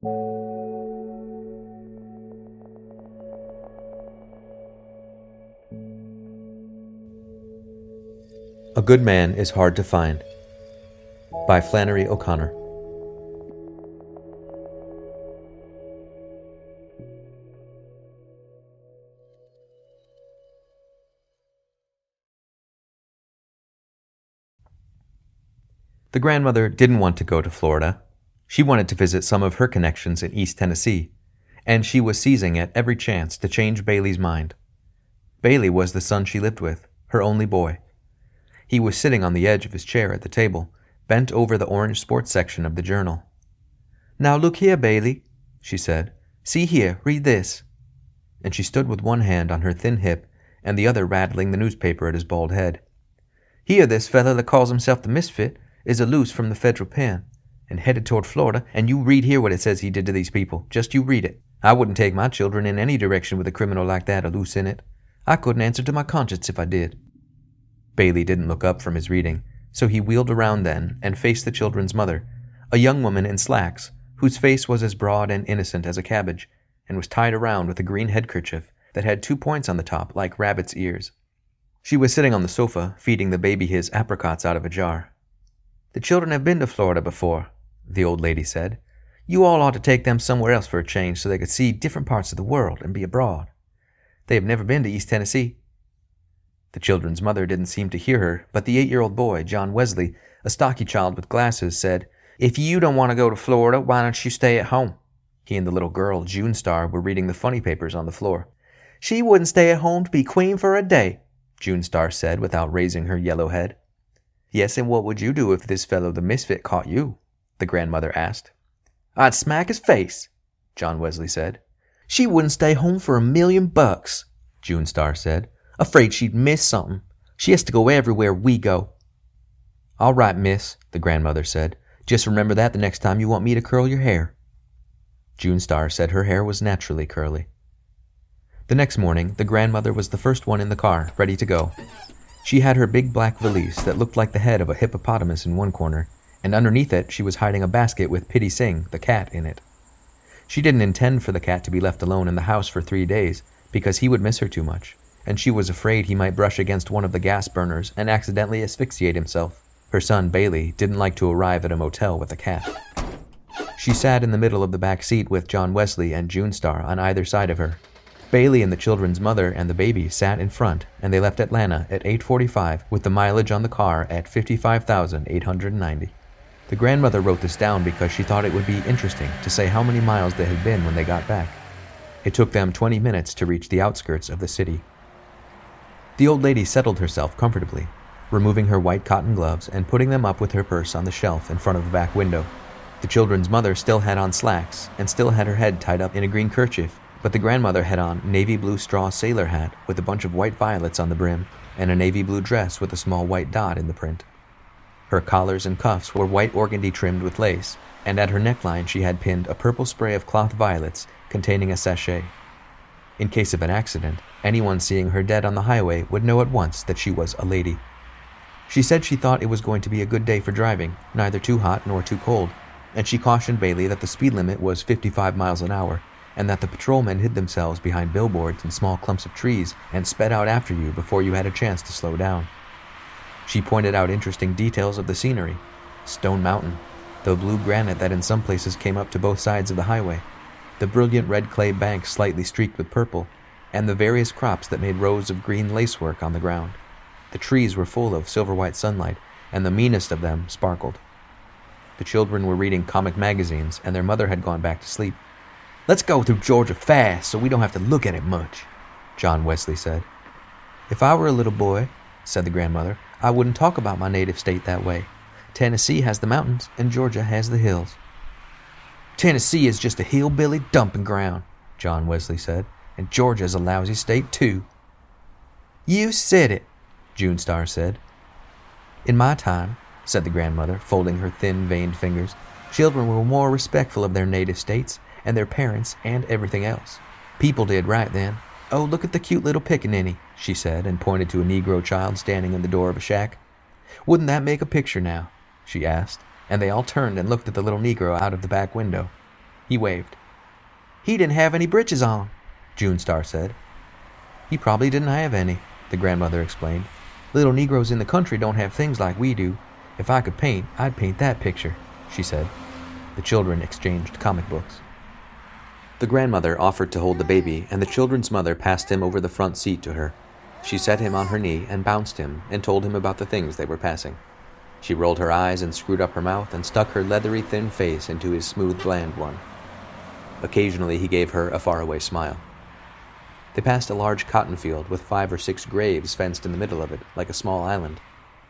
A Good Man is Hard to Find by Flannery O'Connor. The grandmother didn't want to go to Florida. She wanted to visit some of her connections in East Tennessee, and she was seizing at every chance to change Bailey's mind. Bailey was the son she lived with, her only boy. He was sitting on the edge of his chair at the table, bent over the orange sports section of the journal. Now look here, Bailey, she said. See here, read this. And she stood with one hand on her thin hip and the other rattling the newspaper at his bald head. Here, this feller that calls himself the Misfit is a loose from the federal pen and headed toward Florida, and you read here what it says he did to these people. Just you read it. I wouldn't take my children in any direction with a criminal like that a loose in it. I couldn't answer to my conscience if I did. Bailey didn't look up from his reading, so he wheeled around then and faced the children's mother, a young woman in slacks, whose face was as broad and innocent as a cabbage, and was tied around with a green headkerchief that had two points on the top like rabbit's ears. She was sitting on the sofa, feeding the baby his apricots out of a jar. The children have been to Florida before, the old lady said. You all ought to take them somewhere else for a change so they could see different parts of the world and be abroad. They have never been to East Tennessee. The children's mother didn't seem to hear her, but the eight year old boy, John Wesley, a stocky child with glasses, said, If you don't want to go to Florida, why don't you stay at home? He and the little girl, June Star, were reading the funny papers on the floor. She wouldn't stay at home to be queen for a day, June Star said without raising her yellow head. Yes, and what would you do if this fellow the misfit caught you? The grandmother asked. I'd smack his face, John Wesley said. She wouldn't stay home for a million bucks, June Star said. Afraid she'd miss something. She has to go everywhere we go. All right, miss, the grandmother said. Just remember that the next time you want me to curl your hair. June Star said her hair was naturally curly. The next morning, the grandmother was the first one in the car, ready to go. She had her big black valise that looked like the head of a hippopotamus in one corner, and underneath it she was hiding a basket with Pitty Sing, the cat, in it. She didn't intend for the cat to be left alone in the house for three days, because he would miss her too much, and she was afraid he might brush against one of the gas burners and accidentally asphyxiate himself. Her son, Bailey, didn't like to arrive at a motel with a cat. She sat in the middle of the back seat with John Wesley and June Star on either side of her. Bailey and the children's mother and the baby sat in front, and they left Atlanta at 8:45 with the mileage on the car at 55,890. The grandmother wrote this down because she thought it would be interesting to say how many miles they had been when they got back. It took them 20 minutes to reach the outskirts of the city. The old lady settled herself comfortably, removing her white cotton gloves and putting them up with her purse on the shelf in front of the back window. The children's mother still had on slacks and still had her head tied up in a green kerchief, but the grandmother had on a navy blue straw sailor hat with a bunch of white violets on the brim and a navy blue dress with a small white dot in the print. Her collars and cuffs were white organdy trimmed with lace, and at her neckline she had pinned a purple spray of cloth violets containing a sachet. In case of an accident, anyone seeing her dead on the highway would know at once that she was a lady. She said she thought it was going to be a good day for driving, neither too hot nor too cold, and she cautioned Bailey that the speed limit was 55 miles an hour, and that the patrolmen hid themselves behind billboards and small clumps of trees and sped out after you before you had a chance to slow down. She pointed out interesting details of the scenery Stone Mountain, the blue granite that in some places came up to both sides of the highway, the brilliant red clay banks slightly streaked with purple, and the various crops that made rows of green lacework on the ground. The trees were full of silver white sunlight, and the meanest of them sparkled. The children were reading comic magazines, and their mother had gone back to sleep. Let's go through Georgia fast so we don't have to look at it much, John Wesley said. If I were a little boy, said the grandmother, I wouldn't talk about my native state that way. Tennessee has the mountains, and Georgia has the hills. Tennessee is just a hillbilly dumping ground, John Wesley said, and Georgia's a lousy state, too. You said it, June Star said. In my time, said the grandmother, folding her thin, veined fingers, children were more respectful of their native states and their parents and everything else. People did right then. Oh, look at the cute little pickaninny, she said, and pointed to a Negro child standing in the door of a shack. Wouldn't that make a picture now? she asked, and they all turned and looked at the little Negro out of the back window. He waved. He didn't have any breeches on, June Star said. He probably didn't have any, the grandmother explained. Little Negroes in the country don't have things like we do. If I could paint, I'd paint that picture, she said. The children exchanged comic books. The grandmother offered to hold the baby, and the children's mother passed him over the front seat to her. She set him on her knee and bounced him and told him about the things they were passing. She rolled her eyes and screwed up her mouth and stuck her leathery thin face into his smooth, bland one. Occasionally he gave her a faraway smile. They passed a large cotton field with five or six graves fenced in the middle of it, like a small island.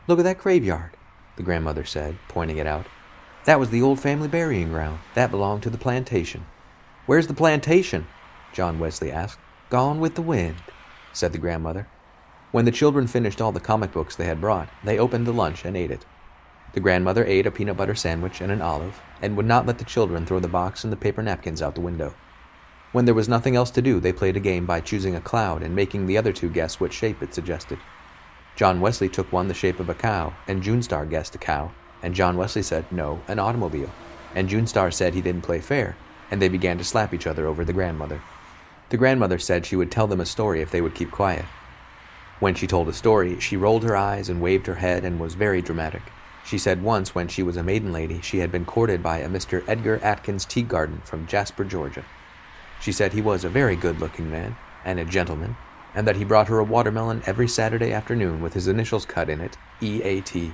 Look at that graveyard, the grandmother said, pointing it out. That was the old family burying ground. That belonged to the plantation. Where's the plantation? John Wesley asked. Gone with the wind, said the grandmother. When the children finished all the comic books they had brought, they opened the lunch and ate it. The grandmother ate a peanut butter sandwich and an olive, and would not let the children throw the box and the paper napkins out the window. When there was nothing else to do, they played a game by choosing a cloud and making the other two guess what shape it suggested. John Wesley took one the shape of a cow, and June Star guessed a cow, and John Wesley said, no, an automobile, and June Star said he didn't play fair, and they began to slap each other over the grandmother. The grandmother said she would tell them a story if they would keep quiet. When she told a story, she rolled her eyes and waved her head and was very dramatic. She said once when she was a maiden lady she had been courted by a Mr. Edgar Atkins Teagarden from Jasper, Georgia. She said he was a very good looking man and a gentleman, and that he brought her a watermelon every Saturday afternoon with his initials cut in it, E.A.T.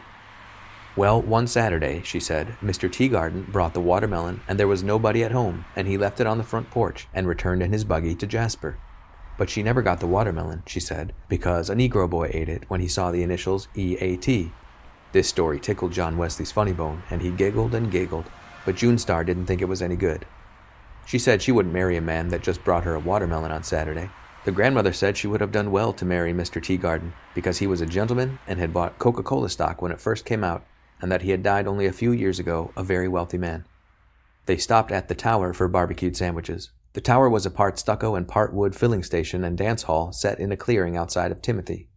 Well, one Saturday, she said, Mr. Teagarden brought the watermelon and there was nobody at home, and he left it on the front porch and returned in his buggy to Jasper. But she never got the watermelon, she said, because a Negro boy ate it when he saw the initials E.A.T. This story tickled John Wesley's funny bone, and he giggled and giggled, but June Star didn't think it was any good. She said she wouldn't marry a man that just brought her a watermelon on Saturday. The grandmother said she would have done well to marry Mr. Teagarden because he was a gentleman and had bought Coca Cola stock when it first came out, and that he had died only a few years ago, a very wealthy man. They stopped at the tower for barbecued sandwiches. The tower was a part stucco and part wood filling station and dance hall set in a clearing outside of Timothy.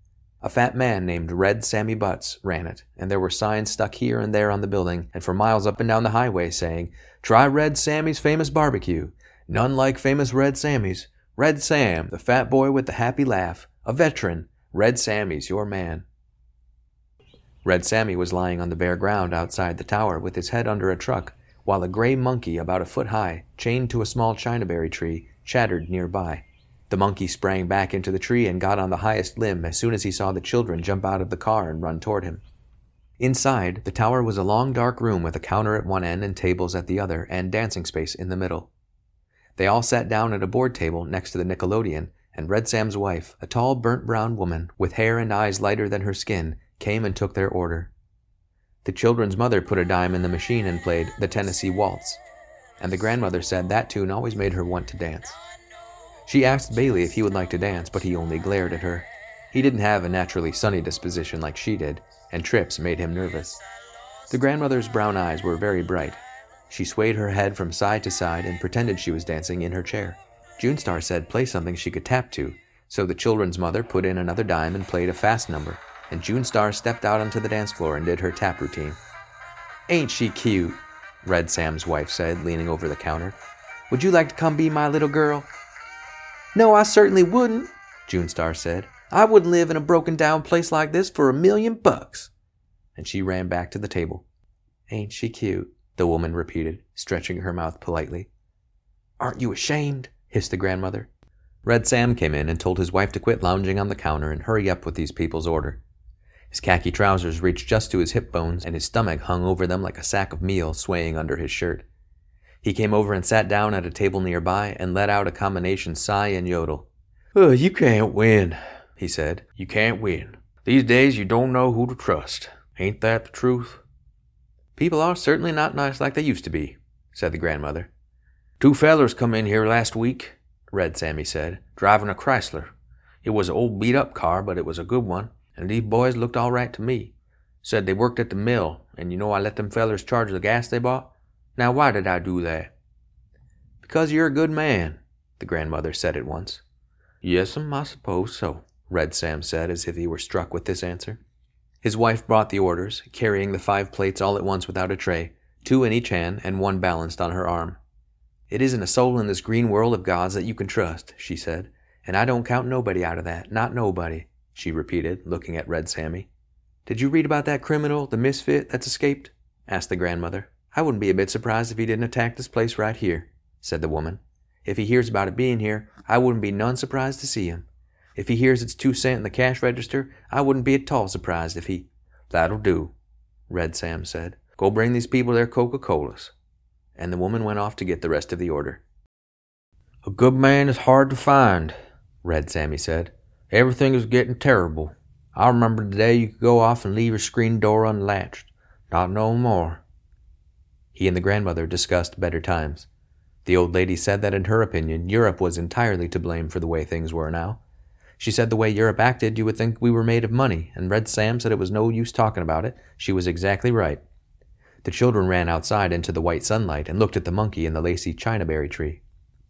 A fat man named Red Sammy Butts ran it, and there were signs stuck here and there on the building and for miles up and down the highway saying, Try Red Sammy's famous barbecue. None like famous Red Sammy's. Red Sam, the fat boy with the happy laugh. A veteran. Red Sammy's your man. Red Sammy was lying on the bare ground outside the tower with his head under a truck, while a gray monkey about a foot high, chained to a small chinaberry tree, chattered nearby. The monkey sprang back into the tree and got on the highest limb as soon as he saw the children jump out of the car and run toward him. Inside, the tower was a long dark room with a counter at one end and tables at the other, and dancing space in the middle. They all sat down at a board table next to the Nickelodeon, and Red Sam's wife, a tall, burnt brown woman with hair and eyes lighter than her skin, came and took their order. The children's mother put a dime in the machine and played the Tennessee Waltz, and the grandmother said that tune always made her want to dance. She asked Bailey if he would like to dance, but he only glared at her. He didn't have a naturally sunny disposition like she did, and trips made him nervous. The grandmother's brown eyes were very bright. She swayed her head from side to side and pretended she was dancing in her chair. June Star said play something she could tap to, so the children's mother put in another dime and played a fast number, and June Star stepped out onto the dance floor and did her tap routine. Ain't she cute? Red Sam's wife said, leaning over the counter. Would you like to come be my little girl? No, I certainly wouldn't, June Star said. I wouldn't live in a broken down place like this for a million bucks. And she ran back to the table. Ain't she cute? the woman repeated, stretching her mouth politely. Aren't you ashamed? hissed the grandmother. Red Sam came in and told his wife to quit lounging on the counter and hurry up with these people's order. His khaki trousers reached just to his hip bones, and his stomach hung over them like a sack of meal swaying under his shirt. He came over and sat down at a table nearby and let out a combination sigh and yodel. Oh, you can't win, he said. You can't win. These days you don't know who to trust. Ain't that the truth? People are certainly not nice like they used to be, said the grandmother. Two fellers come in here last week, Red Sammy said, driving a Chrysler. It was an old beat up car, but it was a good one, and these boys looked all right to me. Said they worked at the mill, and you know I let them fellers charge the gas they bought? Now, why did I do that? Because you're a good man, the grandmother said at once. Yes'm, I suppose so, Red Sam said as if he were struck with this answer. His wife brought the orders, carrying the five plates all at once without a tray, two in each hand and one balanced on her arm. It isn't a soul in this green world of God's that you can trust, she said, and I don't count nobody out of that, not nobody, she repeated, looking at Red Sammy. Did you read about that criminal, the misfit, that's escaped? asked the grandmother. I wouldn't be a bit surprised if he didn't attack this place right here, said the woman. If he hears about it being here, I wouldn't be none surprised to see him. If he hears it's two cent in the cash register, I wouldn't be at all surprised if he. That'll do, Red Sam said. Go bring these people their Coca Colas. And the woman went off to get the rest of the order. A good man is hard to find, Red Sammy said. Everything is getting terrible. I remember the day you could go off and leave your screen door unlatched. Not no more. He and the grandmother discussed better times. The old lady said that in her opinion, Europe was entirely to blame for the way things were now. She said the way Europe acted, you would think we were made of money, and Red Sam said it was no use talking about it. She was exactly right. The children ran outside into the white sunlight and looked at the monkey in the lacy chinaberry tree.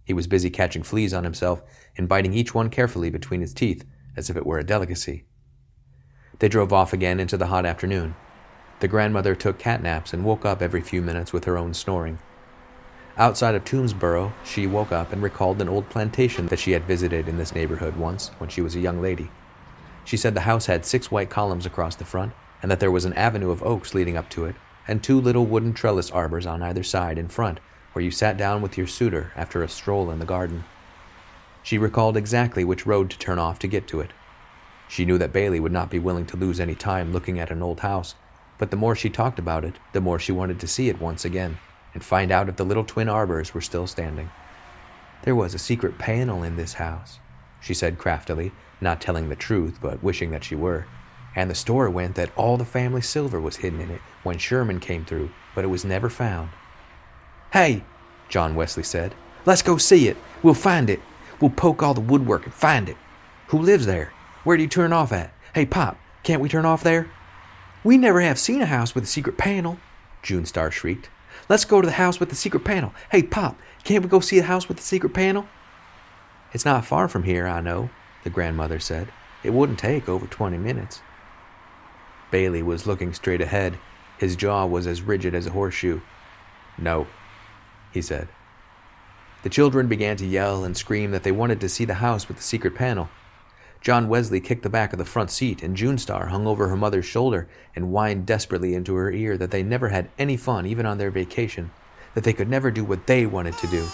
He was busy catching fleas on himself and biting each one carefully between his teeth as if it were a delicacy. They drove off again into the hot afternoon. The grandmother took cat naps and woke up every few minutes with her own snoring. Outside of Toomsboro, she woke up and recalled an old plantation that she had visited in this neighborhood once when she was a young lady. She said the house had six white columns across the front, and that there was an avenue of oaks leading up to it, and two little wooden trellis arbors on either side in front, where you sat down with your suitor after a stroll in the garden. She recalled exactly which road to turn off to get to it. She knew that Bailey would not be willing to lose any time looking at an old house, but the more she talked about it, the more she wanted to see it once again and find out if the little twin arbors were still standing. There was a secret panel in this house, she said craftily, not telling the truth, but wishing that she were. And the story went that all the family silver was hidden in it when Sherman came through, but it was never found. Hey, John Wesley said, let's go see it. We'll find it. We'll poke all the woodwork and find it. Who lives there? Where do you turn off at? Hey, Pop, can't we turn off there? We never have seen a house with a secret panel, June Star shrieked. Let's go to the house with the secret panel. Hey, Pop, can't we go see the house with the secret panel? It's not far from here, I know, the grandmother said. It wouldn't take over twenty minutes. Bailey was looking straight ahead. His jaw was as rigid as a horseshoe. No, he said. The children began to yell and scream that they wanted to see the house with the secret panel. John Wesley kicked the back of the front seat, and June Star hung over her mother's shoulder and whined desperately into her ear that they never had any fun, even on their vacation, that they could never do what they wanted to do.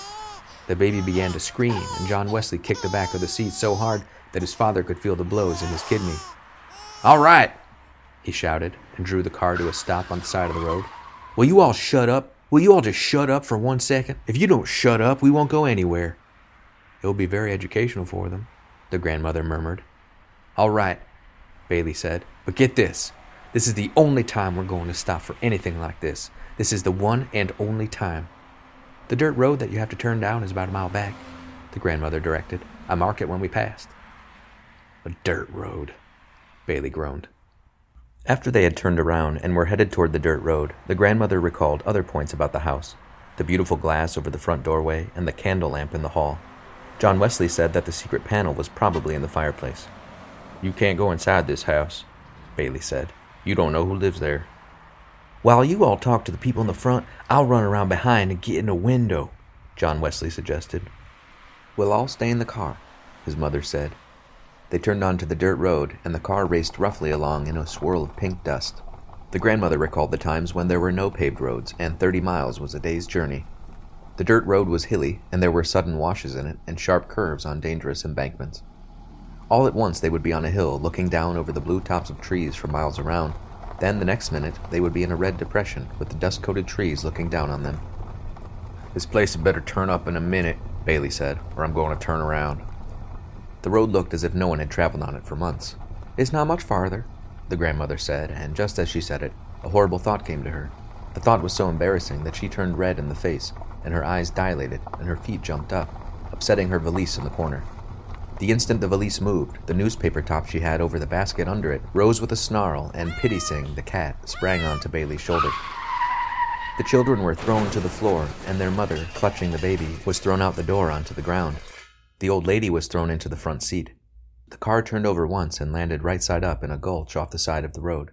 The baby began to scream, and John Wesley kicked the back of the seat so hard that his father could feel the blows in his kidney. All right, he shouted, and drew the car to a stop on the side of the road. Will you all shut up? Will you all just shut up for one second? If you don't shut up, we won't go anywhere. It will be very educational for them the grandmother murmured. All right, Bailey said, but get this. This is the only time we're going to stop for anything like this. This is the one and only time. The dirt road that you have to turn down is about a mile back, the grandmother directed. I mark it when we passed. A dirt road, Bailey groaned. After they had turned around and were headed toward the dirt road, the grandmother recalled other points about the house the beautiful glass over the front doorway and the candle lamp in the hall. John Wesley said that the secret panel was probably in the fireplace. You can't go inside this house, Bailey said. You don't know who lives there. While you all talk to the people in the front, I'll run around behind and get in a window, John Wesley suggested. We'll all stay in the car, his mother said. They turned onto the dirt road, and the car raced roughly along in a swirl of pink dust. The grandmother recalled the times when there were no paved roads, and thirty miles was a day's journey. The dirt road was hilly, and there were sudden washes in it and sharp curves on dangerous embankments. All at once they would be on a hill looking down over the blue tops of trees for miles around. Then the next minute they would be in a red depression with the dust coated trees looking down on them. This place had better turn up in a minute, Bailey said, or I'm going to turn around. The road looked as if no one had traveled on it for months. It's not much farther, the grandmother said, and just as she said it, a horrible thought came to her. The thought was so embarrassing that she turned red in the face and her eyes dilated and her feet jumped up, upsetting her valise in the corner. The instant the valise moved, the newspaper top she had over the basket under it rose with a snarl, and Pitty Sing, the cat, sprang onto Bailey's shoulder. The children were thrown to the floor, and their mother, clutching the baby, was thrown out the door onto the ground. The old lady was thrown into the front seat. The car turned over once and landed right side up in a gulch off the side of the road.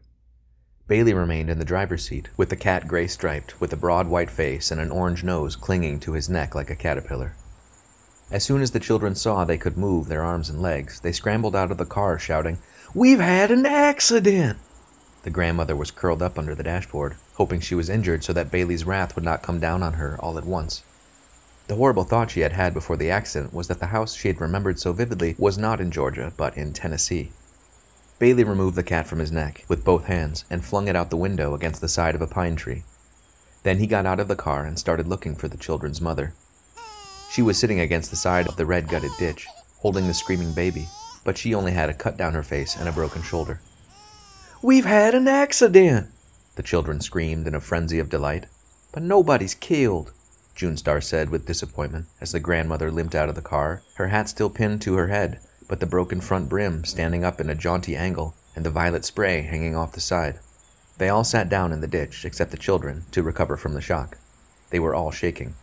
Bailey remained in the driver's seat, with the cat gray striped, with a broad white face and an orange nose clinging to his neck like a caterpillar. As soon as the children saw they could move their arms and legs, they scrambled out of the car shouting, We've had an accident! The grandmother was curled up under the dashboard, hoping she was injured so that Bailey's wrath would not come down on her all at once. The horrible thought she had had before the accident was that the house she had remembered so vividly was not in Georgia, but in Tennessee. Bailey removed the cat from his neck with both hands and flung it out the window against the side of a pine tree. Then he got out of the car and started looking for the children's mother. She was sitting against the side of the red gutted ditch, holding the screaming baby, but she only had a cut down her face and a broken shoulder. We've had an accident! The children screamed in a frenzy of delight. But nobody's killed. June Star said with disappointment as the grandmother limped out of the car, her hat still pinned to her head, but the broken front brim standing up in a jaunty angle and the violet spray hanging off the side. They all sat down in the ditch, except the children, to recover from the shock. They were all shaking.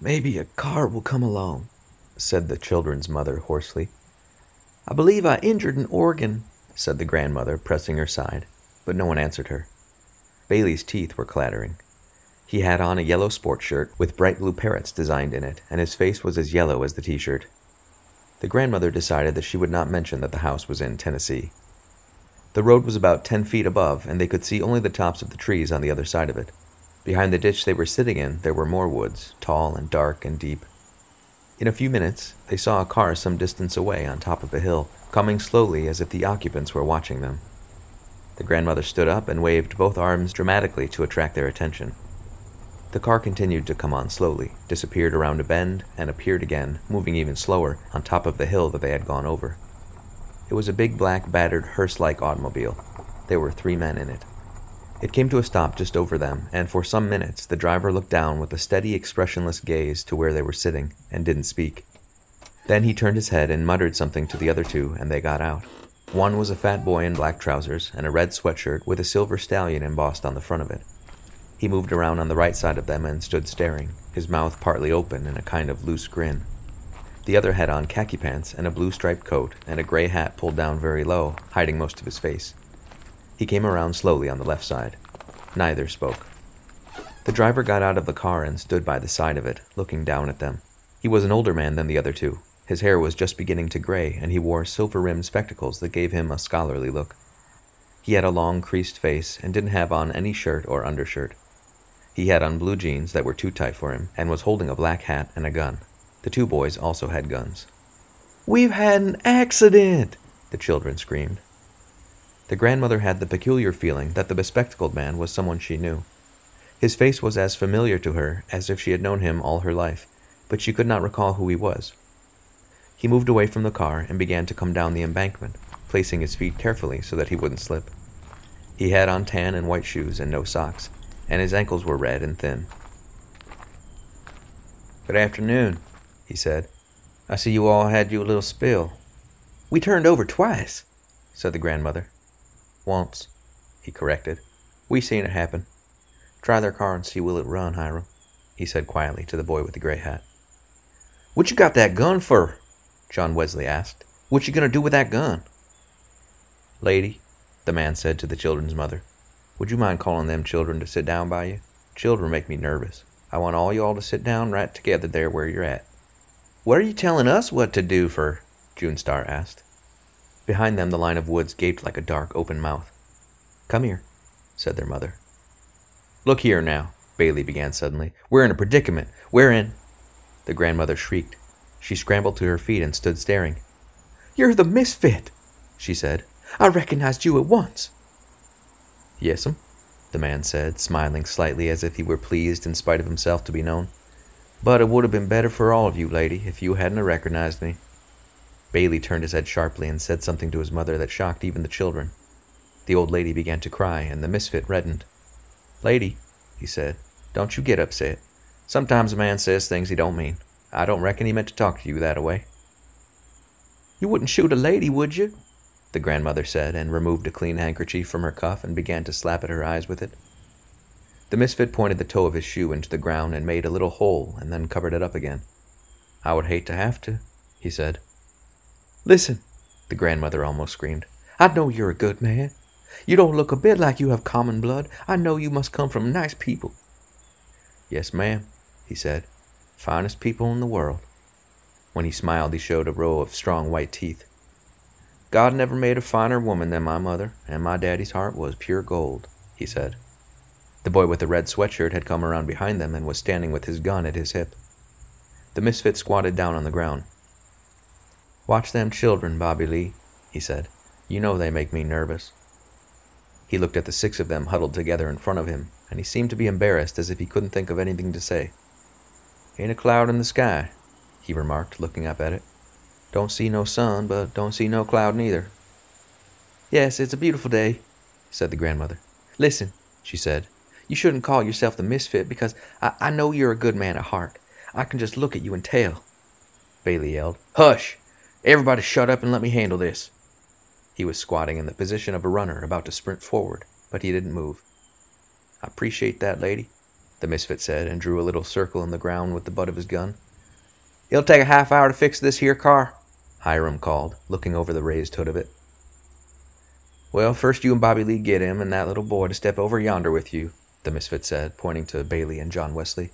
Maybe a car will come along, said the children's mother hoarsely. I believe I injured an organ, said the grandmother, pressing her side, but no one answered her. Bailey's teeth were clattering. He had on a yellow sport shirt with bright blue parrots designed in it, and his face was as yellow as the t shirt. The grandmother decided that she would not mention that the house was in Tennessee. The road was about ten feet above, and they could see only the tops of the trees on the other side of it. Behind the ditch they were sitting in, there were more woods, tall and dark and deep. In a few minutes, they saw a car some distance away on top of a hill, coming slowly as if the occupants were watching them. The grandmother stood up and waved both arms dramatically to attract their attention. The car continued to come on slowly, disappeared around a bend, and appeared again, moving even slower, on top of the hill that they had gone over. It was a big black battered hearse like automobile. There were three men in it. It came to a stop just over them, and for some minutes the driver looked down with a steady, expressionless gaze to where they were sitting, and didn't speak. Then he turned his head and muttered something to the other two, and they got out. One was a fat boy in black trousers and a red sweatshirt with a silver stallion embossed on the front of it. He moved around on the right side of them and stood staring, his mouth partly open in a kind of loose grin. The other had on khaki pants and a blue striped coat and a gray hat pulled down very low, hiding most of his face. He came around slowly on the left side. Neither spoke. The driver got out of the car and stood by the side of it, looking down at them. He was an older man than the other two, his hair was just beginning to gray, and he wore silver rimmed spectacles that gave him a scholarly look. He had a long, creased face and didn't have on any shirt or undershirt. He had on blue jeans that were too tight for him and was holding a black hat and a gun. The two boys also had guns. We've had an accident! the children screamed. The grandmother had the peculiar feeling that the bespectacled man was someone she knew. His face was as familiar to her as if she had known him all her life, but she could not recall who he was. He moved away from the car and began to come down the embankment, placing his feet carefully so that he wouldn't slip. He had on tan and white shoes and no socks, and his ankles were red and thin. Good afternoon, he said. I see you all had you a little spill. We turned over twice, said the grandmother. Once, he corrected. We seen it happen. Try their car and see will it run, Hiram, he said quietly to the boy with the gray hat. What you got that gun for? John Wesley asked. What you gonna do with that gun? Lady, the man said to the children's mother, would you mind calling them children to sit down by you? Children make me nervous. I want all you all to sit down right together there where you're at. What are you telling us what to do for? June Star asked. Behind them, the line of woods gaped like a dark, open mouth. Come here, said their mother. Look here now, Bailey began suddenly. We're in a predicament. We're in. The grandmother shrieked. She scrambled to her feet and stood staring. You're the misfit, she said. I recognized you at once. Yes'm, the man said, smiling slightly as if he were pleased in spite of himself to be known. But it would have been better for all of you, lady, if you hadn't recognized me. Bailey turned his head sharply and said something to his mother that shocked even the children. The old lady began to cry, and the misfit reddened. Lady, he said, don't you get upset. Sometimes a man says things he don't mean. I don't reckon he meant to talk to you that way. You wouldn't shoot a lady, would you? The grandmother said, and removed a clean handkerchief from her cuff and began to slap at her eyes with it. The misfit pointed the toe of his shoe into the ground and made a little hole and then covered it up again. I would hate to have to, he said. Listen, the grandmother almost screamed. I know you're a good man. You don't look a bit like you have common blood. I know you must come from nice people. Yes, ma'am, he said. Finest people in the world. When he smiled, he showed a row of strong white teeth. God never made a finer woman than my mother, and my daddy's heart was pure gold, he said. The boy with the red sweatshirt had come around behind them and was standing with his gun at his hip. The misfit squatted down on the ground. Watch them children, Bobby Lee, he said. You know they make me nervous. He looked at the six of them huddled together in front of him, and he seemed to be embarrassed as if he couldn't think of anything to say. Ain't a cloud in the sky, he remarked, looking up at it. Don't see no sun, but don't see no cloud neither. Yes, it's a beautiful day, said the grandmother. Listen, she said, you shouldn't call yourself the misfit because I, I know you're a good man at heart. I can just look at you and tell. Bailey yelled. Hush! Everybody shut up and let me handle this. He was squatting in the position of a runner about to sprint forward, but he didn't move. I appreciate that, lady, the misfit said and drew a little circle in the ground with the butt of his gun. It'll take a half hour to fix this here car, Hiram called, looking over the raised hood of it. Well, first you and Bobby Lee get him and that little boy to step over yonder with you, the misfit said, pointing to Bailey and John Wesley.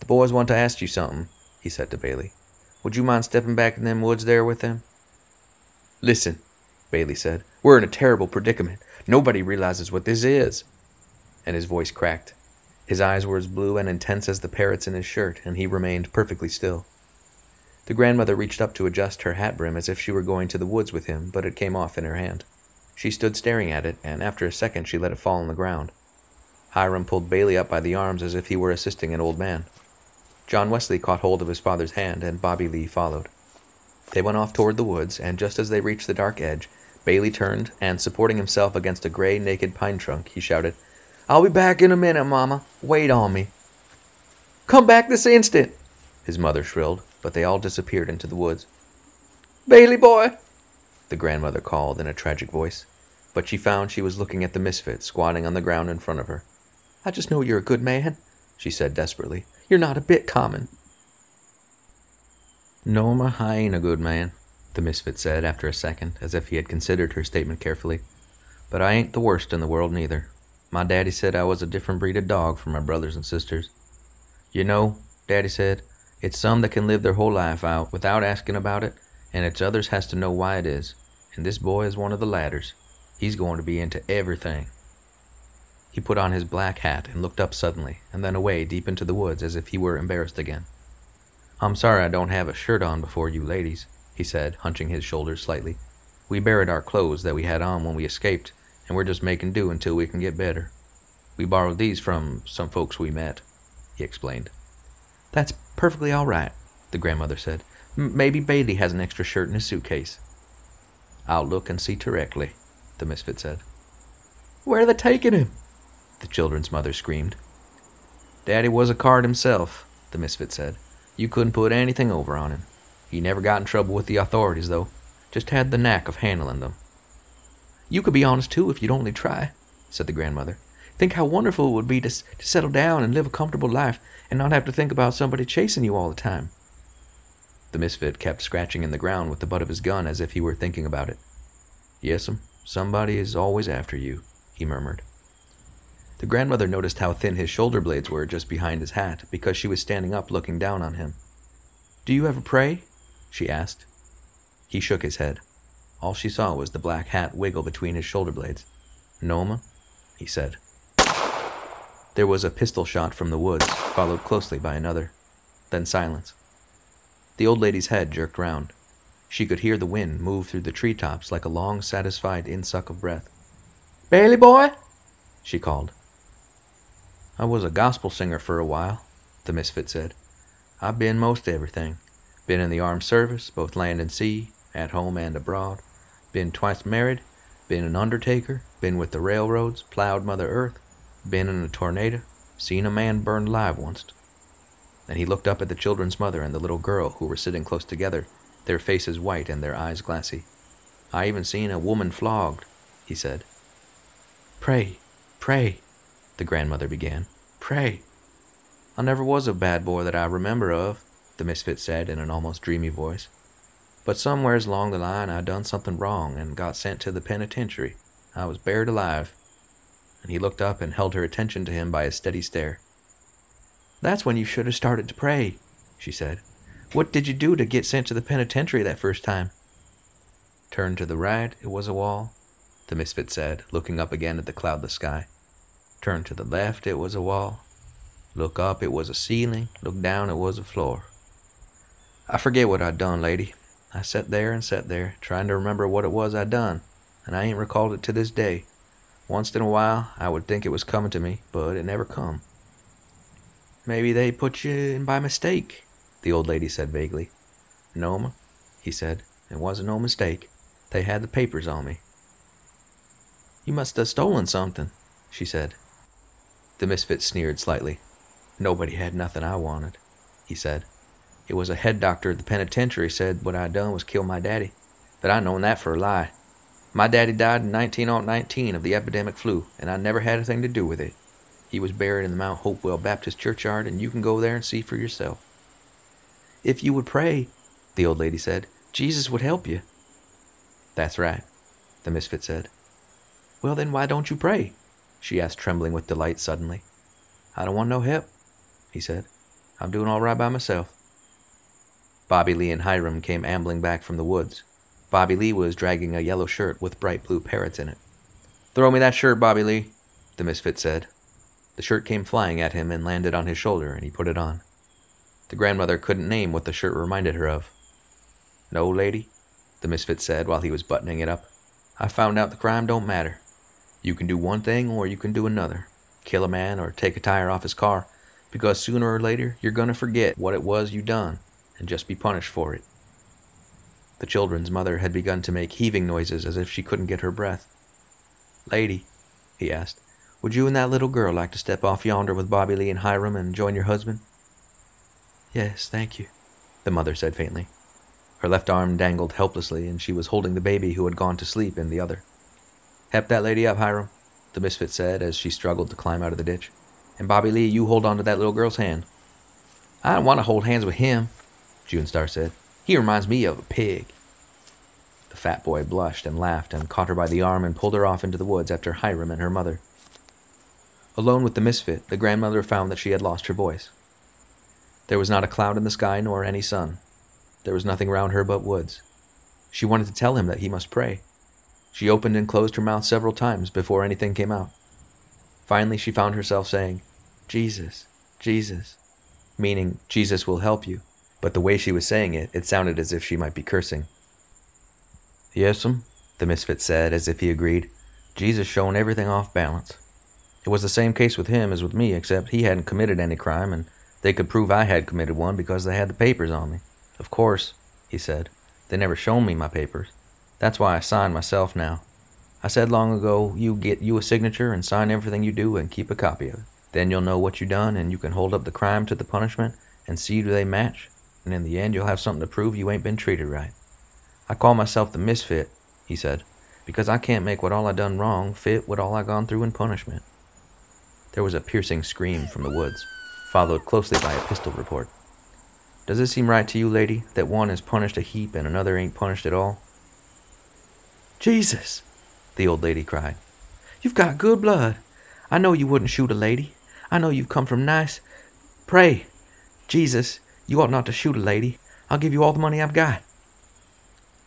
The boys want to ask you something, he said to Bailey. Would you mind stepping back in them woods there with them? Listen, Bailey said. We're in a terrible predicament. Nobody realizes what this is. And his voice cracked. His eyes were as blue and intense as the parrots in his shirt, and he remained perfectly still. The grandmother reached up to adjust her hat brim as if she were going to the woods with him, but it came off in her hand. She stood staring at it, and after a second she let it fall on the ground. Hiram pulled Bailey up by the arms as if he were assisting an old man. John Wesley caught hold of his father's hand, and Bobby Lee followed. They went off toward the woods, and just as they reached the dark edge, Bailey turned, and supporting himself against a gray, naked pine trunk, he shouted, I'll be back in a minute, Mama. Wait on me. Come back this instant, his mother shrilled, but they all disappeared into the woods. Bailey boy, the grandmother called in a tragic voice, but she found she was looking at the misfit squatting on the ground in front of her. I just know you're a good man, she said desperately. You're not a bit common. No, ma, I ain't a good man, the misfit said after a second, as if he had considered her statement carefully. But I ain't the worst in the world neither. My daddy said I was a different breed of dog from my brothers and sisters. You know, daddy said, it's some that can live their whole life out without asking about it, and it's others has to know why it is. And this boy is one of the ladders. He's going to be into everything. He put on his black hat and looked up suddenly, and then away deep into the woods as if he were embarrassed again. I'm sorry I don't have a shirt on before you ladies, he said, hunching his shoulders slightly. We buried our clothes that we had on when we escaped, and we're just making do until we can get better. We borrowed these from some folks we met, he explained. That's perfectly all right, the grandmother said. Maybe Bailey has an extra shirt in his suitcase. I'll look and see directly, the misfit said. Where are they taking him? the children's mother screamed. Daddy was a card himself, the misfit said. You couldn't put anything over on him. He never got in trouble with the authorities, though. Just had the knack of handling them. You could be honest, too, if you'd only try, said the grandmother. Think how wonderful it would be to, to settle down and live a comfortable life and not have to think about somebody chasing you all the time. The misfit kept scratching in the ground with the butt of his gun as if he were thinking about it. Yes'm, um, somebody is always after you, he murmured. The grandmother noticed how thin his shoulder blades were just behind his hat because she was standing up looking down on him. Do you ever pray? she asked. He shook his head. All she saw was the black hat wiggle between his shoulder blades. Noma, um, he said. There was a pistol shot from the woods, followed closely by another. Then silence. The old lady's head jerked round. She could hear the wind move through the tree tops like a long, satisfied insuck of breath. Bailey boy, she called. I was a gospel singer for a while, the misfit said. I've been most everything. Been in the armed service, both land and sea, at home and abroad. Been twice married, been an undertaker, been with the railroads, plowed Mother Earth, been in a tornado, seen a man burned alive once. And he looked up at the children's mother and the little girl who were sitting close together, their faces white and their eyes glassy. I even seen a woman flogged, he said. Pray, pray, the grandmother began. Pray. I never was a bad boy that I remember of, the misfit said in an almost dreamy voice. But somewheres along the line I done something wrong and got sent to the penitentiary. I was buried alive. And he looked up and held her attention to him by a steady stare. That's when you should have started to pray, she said. What did you do to get sent to the penitentiary that first time? Turn to the right, it was a wall, the misfit said, looking up again at the cloudless sky. Turn to the left, it was a wall. Look up, it was a ceiling. Look down, it was a floor. I forget what I'd done, lady. I sat there and sat there, trying to remember what it was I'd done, and I ain't recalled it to this day. Once in a while, I would think it was coming to me, but it never come. Maybe they put you in by mistake, the old lady said vaguely. No, ma, he said. It wasn't no mistake. They had the papers on me. You must have stolen something, she said. The misfit sneered slightly. Nobody had nothing I wanted, he said. It was a head doctor at the penitentiary said what I done was kill my daddy, but I known that for a lie. My daddy died in 1919 of the epidemic flu, and I never had anything to do with it. He was buried in the Mount Hopewell Baptist churchyard, and you can go there and see for yourself. If you would pray, the old lady said, Jesus would help you. That's right, the misfit said. Well, then why don't you pray? she asked, trembling with delight suddenly. I don't want no help, he said. I'm doing all right by myself. Bobby Lee and Hiram came ambling back from the woods. Bobby Lee was dragging a yellow shirt with bright blue parrots in it. Throw me that shirt, Bobby Lee, the misfit said. The shirt came flying at him and landed on his shoulder, and he put it on. The grandmother couldn't name what the shirt reminded her of. No, lady, the misfit said while he was buttoning it up. I found out the crime don't matter. You can do one thing or you can do another kill a man or take a tire off his car, because sooner or later you're going to forget what it was you done and just be punished for it. The children's mother had begun to make heaving noises as if she couldn't get her breath. Lady, he asked, would you and that little girl like to step off yonder with Bobby Lee and Hiram and join your husband? Yes, thank you, the mother said faintly. Her left arm dangled helplessly, and she was holding the baby who had gone to sleep in the other. Help that lady up, Hiram, the misfit said as she struggled to climb out of the ditch. And Bobby Lee, you hold on to that little girl's hand. I don't want to hold hands with him, June Star said. He reminds me of a pig. The fat boy blushed and laughed and caught her by the arm and pulled her off into the woods after Hiram and her mother. Alone with the misfit, the grandmother found that she had lost her voice. There was not a cloud in the sky nor any sun. There was nothing round her but woods. She wanted to tell him that he must pray. She opened and closed her mouth several times before anything came out. Finally, she found herself saying, Jesus, Jesus, meaning Jesus will help you but the way she was saying it, it sounded as if she might be cursing. Yes'm, the misfit said, as if he agreed. Jesus showing everything off balance. It was the same case with him as with me, except he hadn't committed any crime, and they could prove I had committed one because they had the papers on me. Of course, he said, they never shown me my papers. That's why I signed myself now. I said long ago, you get you a signature and sign everything you do and keep a copy of it. Then you'll know what you done and you can hold up the crime to the punishment and see do they match and in the end you'll have something to prove you ain't been treated right. I call myself the misfit, he said, because I can't make what all I done wrong fit what all I gone through in punishment. There was a piercing scream from the woods, followed closely by a pistol report. Does it seem right to you, lady, that one is punished a heap and another ain't punished at all? Jesus, the old lady cried. You've got good blood. I know you wouldn't shoot a lady. I know you've come from nice. Pray, Jesus, you ought not to shoot a lady. I'll give you all the money I've got.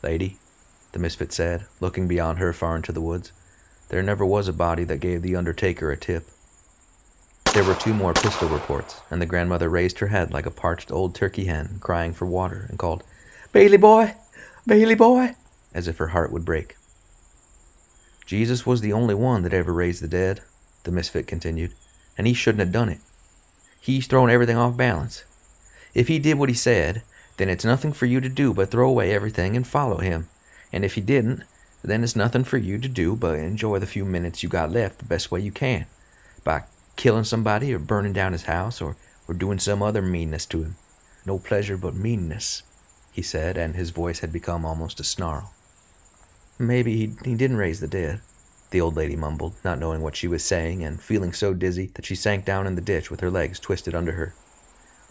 Lady, the misfit said, looking beyond her far into the woods, there never was a body that gave the undertaker a tip. There were two more pistol reports, and the grandmother raised her head like a parched old turkey hen, crying for water, and called, Bailey boy! Bailey boy! as if her heart would break. Jesus was the only one that ever raised the dead, the misfit continued, and he shouldn't have done it. He's thrown everything off balance. If he did what he said, then it's nothing for you to do but throw away everything and follow him. And if he didn't, then it's nothing for you to do but enjoy the few minutes you got left the best way you can by killing somebody or burning down his house or, or doing some other meanness to him. No pleasure but meanness, he said, and his voice had become almost a snarl. Maybe he, he didn't raise the dead, the old lady mumbled, not knowing what she was saying and feeling so dizzy that she sank down in the ditch with her legs twisted under her.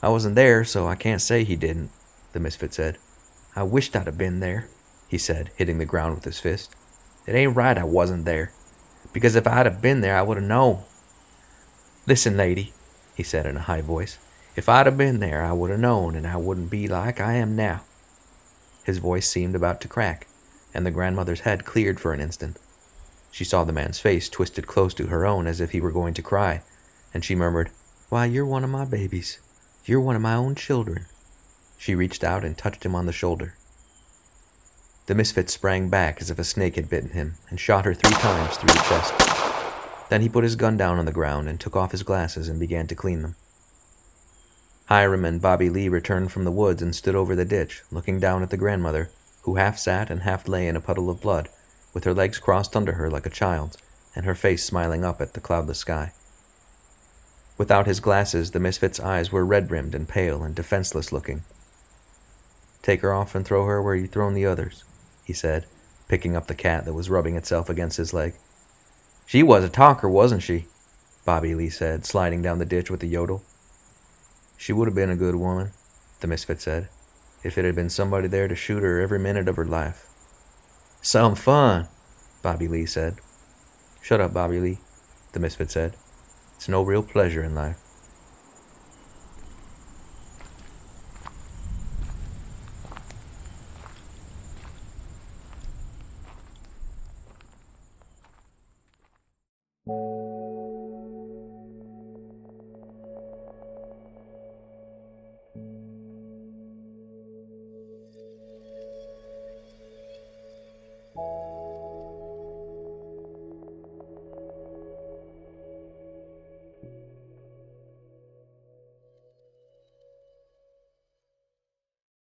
I wasn't there, so I can't say he didn't, the misfit said. I wished I'd have been there, he said, hitting the ground with his fist. It ain't right I wasn't there. Because if I'd have been there, I would have known. Listen, lady, he said in a high voice. If I'd have been there, I would have known, and I wouldn't be like I am now. His voice seemed about to crack, and the grandmother's head cleared for an instant. She saw the man's face twisted close to her own as if he were going to cry, and she murmured, Why, you're one of my babies. You're one of my own children. She reached out and touched him on the shoulder. The misfit sprang back as if a snake had bitten him and shot her three times through the chest. Then he put his gun down on the ground and took off his glasses and began to clean them. Hiram and Bobby Lee returned from the woods and stood over the ditch, looking down at the grandmother, who half sat and half lay in a puddle of blood, with her legs crossed under her like a child's, and her face smiling up at the cloudless sky. Without his glasses, the misfit's eyes were red rimmed and pale and defenseless looking. Take her off and throw her where you've thrown the others, he said, picking up the cat that was rubbing itself against his leg. She was a talker, wasn't she? Bobby Lee said, sliding down the ditch with a yodel. She would have been a good woman, the misfit said, if it had been somebody there to shoot her every minute of her life. Some fun, Bobby Lee said. Shut up, Bobby Lee, the misfit said. It's no real pleasure in life.